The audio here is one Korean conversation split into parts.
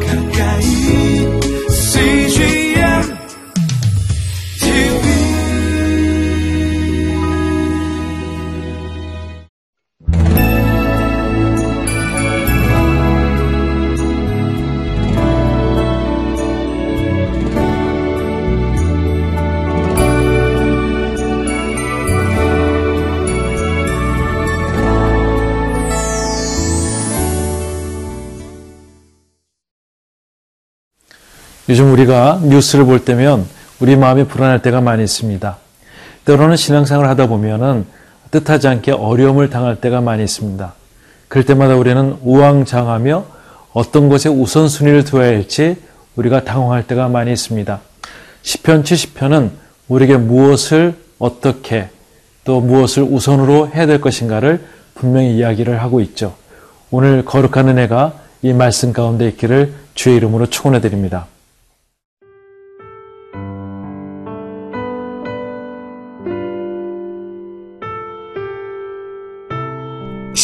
가까 요즘 우리가 뉴스를 볼 때면 우리 마음이 불안할 때가 많이 있습니다. 때로는 신앙생활을 하다 보면은 뜻하지 않게 어려움을 당할 때가 많이 있습니다. 그럴 때마다 우리는 우왕좌왕하며 어떤 것에 우선순위를 두어야 할지 우리가 당황할 때가 많이 있습니다. 시편 70편은 우리에게 무엇을 어떻게 또 무엇을 우선으로 해야 될 것인가를 분명히 이야기를 하고 있죠. 오늘 거룩한 은혜가 이 말씀 가운데 있기를 주의 이름으로 축원해 드립니다.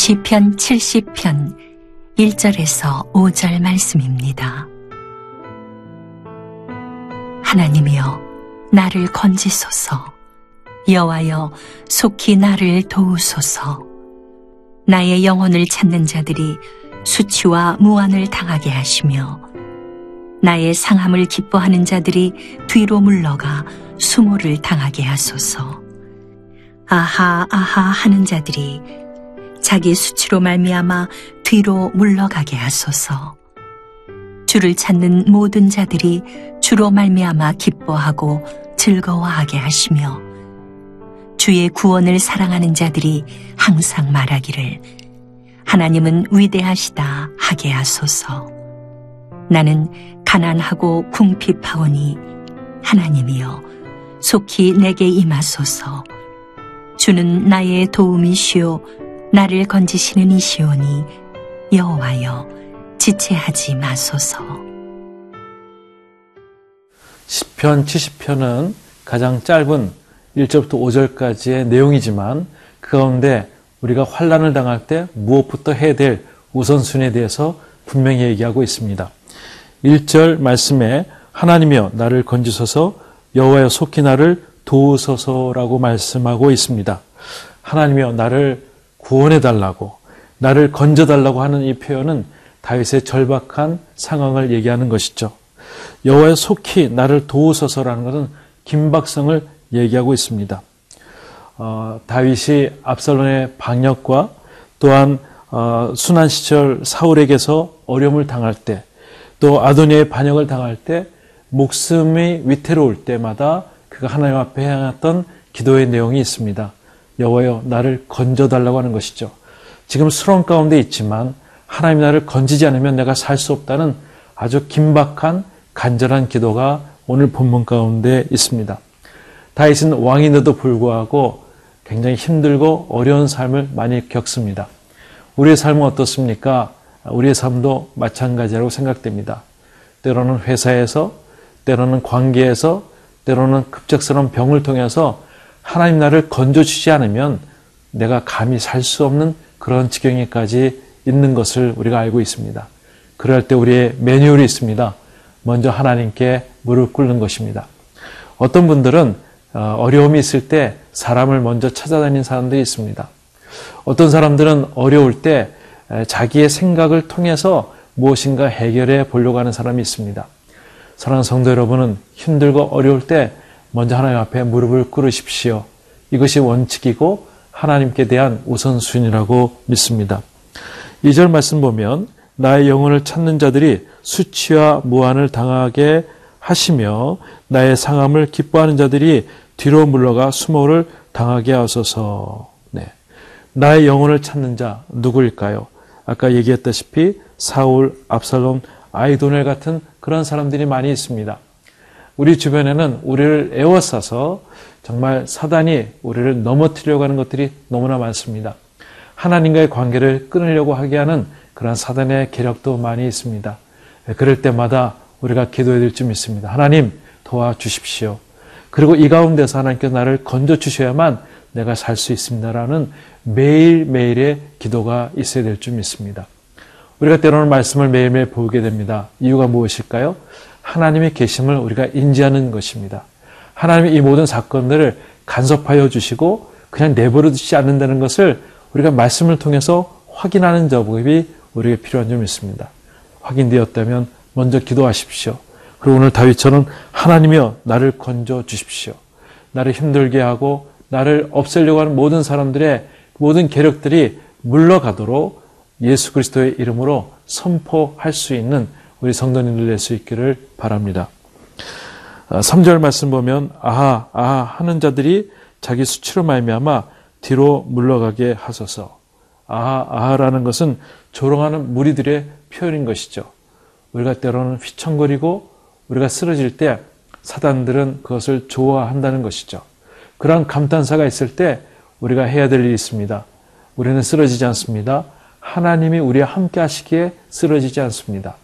시편 70편 1절에서 5절 말씀입니다. 하나님이여 나를 건지소서. 여호와여 속히 나를 도우소서. 나의 영혼을 찾는 자들이 수치와 무한을 당하게 하시며 나의 상함을 기뻐하는 자들이 뒤로 물러가 수모를 당하게 하소서. 아하 아하 하는 자들이 자기 수치로 말미암아 뒤로 물러가게 하소서. 주를 찾는 모든 자들이 주로 말미암아 기뻐하고 즐거워하게 하시며 주의 구원을 사랑하는 자들이 항상 말하기를 하나님은 위대하시다 하게 하소서. 나는 가난하고 궁핍하오니 하나님이여 속히 내게 임하소서. 주는 나의 도움이시오 나를 건지시는 이시오니 여호와여 지체하지 마소서. 시편 70편은 가장 짧은 1절부터 5절까지의 내용이지만 그 가운데 우리가 환란을 당할 때 무엇부터 해야 될 우선순위에 대해서 분명히 얘기하고 있습니다. 1절 말씀에 하나님이여 나를 건지소서 여호와여 속히 나를 도우소서라고 말씀하고 있습니다. 하나님이여 나를 구원해 달라고 나를 건져 달라고 하는 이 표현은 다윗의 절박한 상황을 얘기하는 것이죠. 여호와의 속히 나를 도우소서라는 것은 긴박성을 얘기하고 있습니다. 어, 다윗이 압살론의 방역과 또한 어, 순한 시절 사울에게서 어려움을 당할 때, 또 아도니의 반역을 당할 때, 목숨이 위태로울 때마다 그가 하나님 앞에 향했던 기도의 내용이 있습니다. 여호와여 나를 건져 달라고 하는 것이죠. 지금 수렁 가운데 있지만 하나님 나를 건지지 않으면 내가 살 수 없다는 아주 긴박한 간절한 기도가 오늘 본문 가운데 있습니다. 다윗은 왕인데도 불구하고 굉장히 힘들고 어려운 삶을 많이 겪습니다. 우리의 삶은 어떻습니까? 우리의 삶도 마찬가지라고 생각됩니다. 때로는 회사에서, 때로는 관계에서, 때로는 급작스러운 병을 통해서 하나님 나를 건져주지 않으면 내가 감히 살 수 없는 그런 지경에까지 있는 것을 우리가 알고 있습니다. 그럴 때 우리의 매뉴얼이 있습니다. 먼저 하나님께 무릎 꿇는 것입니다. 어떤 분들은 어, 어려움이 있을 때 사람을 먼저 찾아다니는 사람들이 있습니다. 어떤 사람들은 어려울 때 자기의 생각을 통해서 무엇인가 해결해 보려고 하는 사람이 있습니다. 사랑하는 성도 여러분은 힘들고 어려울 때 먼저 하나님 앞에 무릎을 꿇으십시오. 이것이 원칙이고 하나님께 대한 우선순위라고 믿습니다. 2절 말씀 보면 나의 영혼을 찾는 자들이 수치와 무한을 당하게 하시며 나의 상함을 기뻐하는 자들이 뒤로 물러가 수모를 당하게 하소서. 네. 나의 영혼을 찾는 자 누구일까요? 아까 얘기했다시피 사울, 압살롬, 아이도넬 같은 그런 사람들이 많이 있습니다. 우리 주변에는 우리를 애워싸서 정말 사단이 우리를 넘어뜨려고 하는 것들이 너무나 많습니다. 하나님과의 관계를 끊으려고 하게 하는 그런 사단의 계력도 많이 있습니다. 그럴 때마다 우리가 기도해야 될점 있습니다. 하나님 도와주십시오. 그리고 이 가운데서 하나님께서 나를 건져주셔야만 내가 살 수 있습니다라는 매일매일의 기도가 있어야 될점 있습니다. 우리가 때로는 말씀을 매일매일 보게 됩니다. 이유가 무엇일까요? 하나님의 계심을 우리가 인지하는 것입니다. 하나님이 이 모든 사건들을 간섭하여 주시고 그냥 내버려 두지 않는다는 것을 우리가 말씀을 통해서 확인하는 작업이 우리에게 필요한 점이 있습니다. 확인되었다면 먼저 기도하십시오. 그리고 오늘 다윗처럼 하나님이여 나를 건져 주십시오. 나를 힘들게 하고 나를 없애려고 하는 모든 사람들의 모든 계력들이 물러가도록 예수 그리스도의 이름으로 선포할 수 있는 우리 성도님들 될수 있기를 바랍니다. 3절 말씀 보면 아하 아하 하는 자들이 자기 수치로 말미암아 뒤로 물러가게 하소서. 아하 아하라는 것은 조롱하는 무리들의 표현인 것이죠. 우리가 때로는 휘청거리고 우리가 쓰러질 때 사단들은 그것을 좋아한다는 것이죠. 그러한 감탄사가 있을 때 우리가 해야 될 일이 있습니다. 우리는 쓰러지지 않습니다. 하나님이 우리와 함께 하시기에 쓰러지지 않습니다.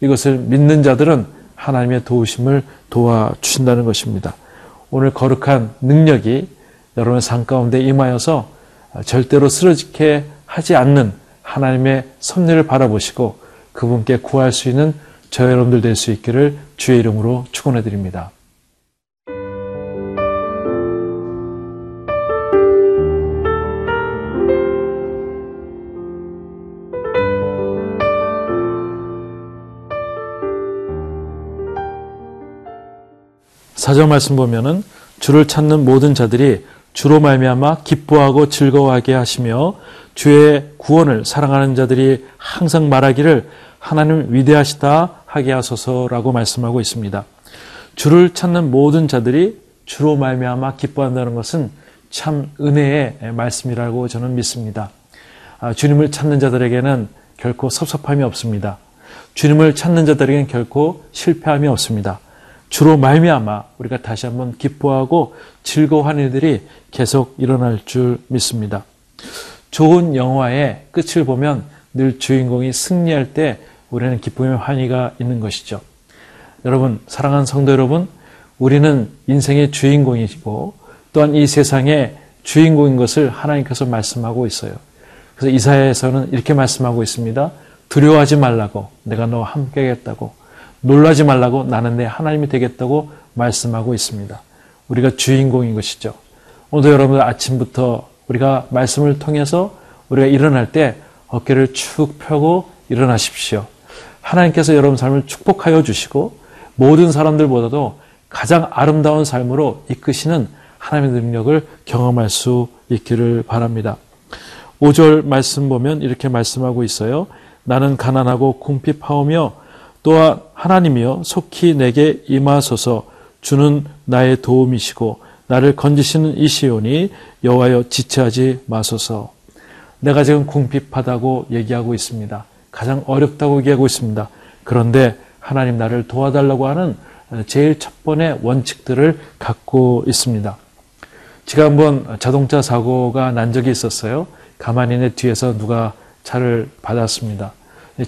이것을 믿는 자들은 하나님의 도우심을 도와주신다는 것입니다. 오늘 거룩한 능력이 여러분의 삶 가운데 임하여서 절대로 쓰러지게 하지 않는 하나님의 섭리를 바라보시고 그분께 구할 수 있는 저 여러분들 될 수 있기를 주의 이름으로 축원해 드립니다. 사절 말씀 보면은 주를 찾는 모든 자들이 주로 말미암아 기뻐하고 즐거워하게 하시며 주의 구원을 사랑하는 자들이 항상 말하기를 하나님 위대하시다 하게 하소서라고 말씀하고 있습니다. 주를 찾는 모든 자들이 주로 말미암아 기뻐한다는 것은 참 은혜의 말씀이라고 저는 믿습니다. 아, 주님을 찾는 자들에게는 결코 섭섭함이 없습니다. 주님을 찾는 자들에게는 결코 실패함이 없습니다. 주로 말미암아 우리가 다시 한번 기뻐하고 즐거워하는 일들이 계속 일어날 줄 믿습니다. 좋은 영화의 끝을 보면 늘 주인공이 승리할 때 우리는 기쁨의 환희가 있는 것이죠. 여러분, 사랑하는 성도 여러분, 우리는 인생의 주인공이고 또한 이 세상의 주인공인 것을 하나님께서 말씀하고 있어요. 그래서 이사야에서는 이렇게 말씀하고 있습니다. 두려워하지 말라고 내가 너와 함께 하겠다고 놀라지 말라고 나는 내 하나님이 되겠다고 말씀하고 있습니다. 우리가 주인공인 것이죠. 오늘도 여러분들 아침부터 우리가 말씀을 통해서 우리가 일어날 때 어깨를 축 펴고 일어나십시오. 하나님께서 여러분 삶을 축복하여 주시고 모든 사람들보다도 가장 아름다운 삶으로 이끄시는 하나님의 능력을 경험할 수 있기를 바랍니다. 5절 말씀 보면 이렇게 말씀하고 있어요. 나는 가난하고 궁핍하오며 또한 하나님이여 속히 내게 임하소서 주는 나의 도움이시고 나를 건지시는 이시오니 여호와여 지체하지 마소서. 내가 지금 궁핍하다고 얘기하고 있습니다. 가장 어렵다고 얘기하고 있습니다. 그런데 하나님 나를 도와달라고 하는 제일 첫 번의 원칙들을 갖고 있습니다. 제가 한번 자동차 사고가 난 적이 있었어요. 가만히 내 뒤에서 누가 차를 받았습니다.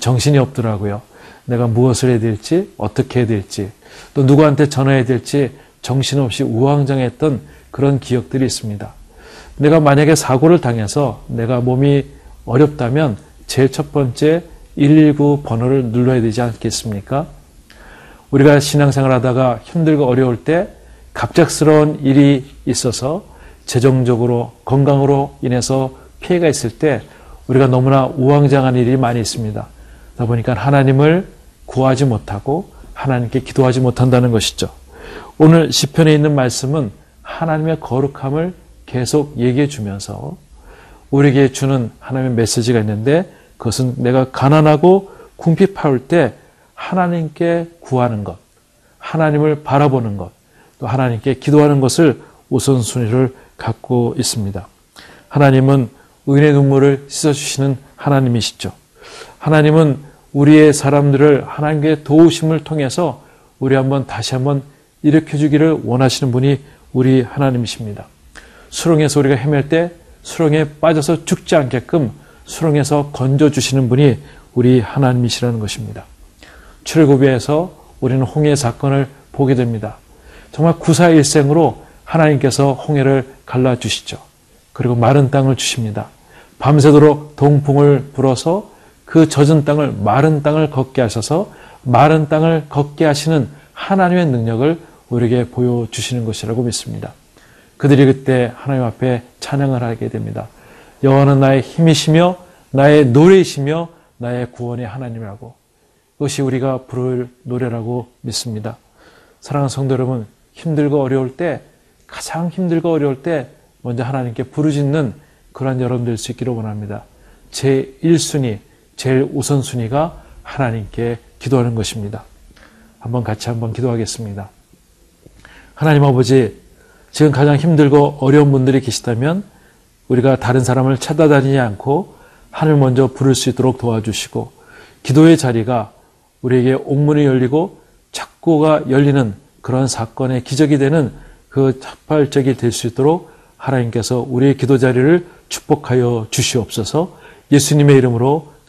정신이 없더라고요. 내가 무엇을 해야 될지, 어떻게 해야 될지, 또 누구한테 전화해야 될지 정신없이 우왕좌했던 그런 기억들이 있습니다. 내가 만약에 사고를 당해서 내가 몸이 어렵다면 제일 첫 번째 119 번호를 눌러야 되지 않겠습니까? 우리가 신앙생활 하다가 힘들고 어려울 때 갑작스러운 일이 있어서 재정적으로 건강으로 인해서 피해가 있을 때 우리가 너무나 우왕좌한 일이 많이 있습니다. 그러다 보니까 하나님을 구하지 못하고 하나님께 기도하지 못한다는 것이죠. 오늘 시편에 있는 말씀은 하나님의 거룩함을 계속 얘기해 주면서 우리에게 주는 하나님의 메시지가 있는데 그것은 내가 가난하고 궁핍할 때 하나님께 구하는 것, 하나님을 바라보는 것, 또 하나님께 기도하는 것을 우선순위를 갖고 있습니다. 하나님은 은혜 눈물을 씻어주시는 하나님이시죠. 하나님은 우리의 사람들을 하나님께 도우심을 통해서 우리 한번 다시 한번 일으켜 주기를 원하시는 분이 우리 하나님이십니다. 수렁에서 우리가 헤맬 때 수렁에 빠져서 죽지 않게끔 수렁에서 건져 주시는 분이 우리 하나님이시라는 것입니다. 출애굽에서 우리는 홍해 사건을 보게 됩니다. 정말 구사일생으로 하나님께서 홍해를 갈라 주시죠. 그리고 마른 땅을 주십니다. 밤새도록 동풍을 불어서 그 젖은 땅을 마른 땅을 걷게 하셔서 마른 땅을 걷게 하시는 하나님의 능력을 우리에게 보여주시는 것이라고 믿습니다. 그들이 그때 하나님 앞에 찬양을 하게 됩니다. 여호와는 나의 힘이시며 나의 노래이시며 나의 구원의 하나님이라고 그것이 우리가 부를 노래라고 믿습니다. 사랑하는 성도 여러분, 힘들고 어려울 때 가장 힘들고 어려울 때 먼저 하나님께 부르짖는 그러한 여러분 될 수 있기를 원합니다. 제 1순위, 제일 우선순위가 하나님께 기도하는 것입니다. 한번 같이 한번 기도하겠습니다. 하나님 아버지, 지금 가장 힘들고 어려운 분들이 계시다면 우리가 다른 사람을 찾아다니지 않고 하늘 먼저 부를 수 있도록 도와주시고 기도의 자리가 우리에게 옥문이 열리고 착고가 열리는 그런 사건의 기적이 되는 그 첫발적이 될 수 있도록 하나님께서 우리의 기도 자리를 축복하여 주시옵소서 예수님의 이름으로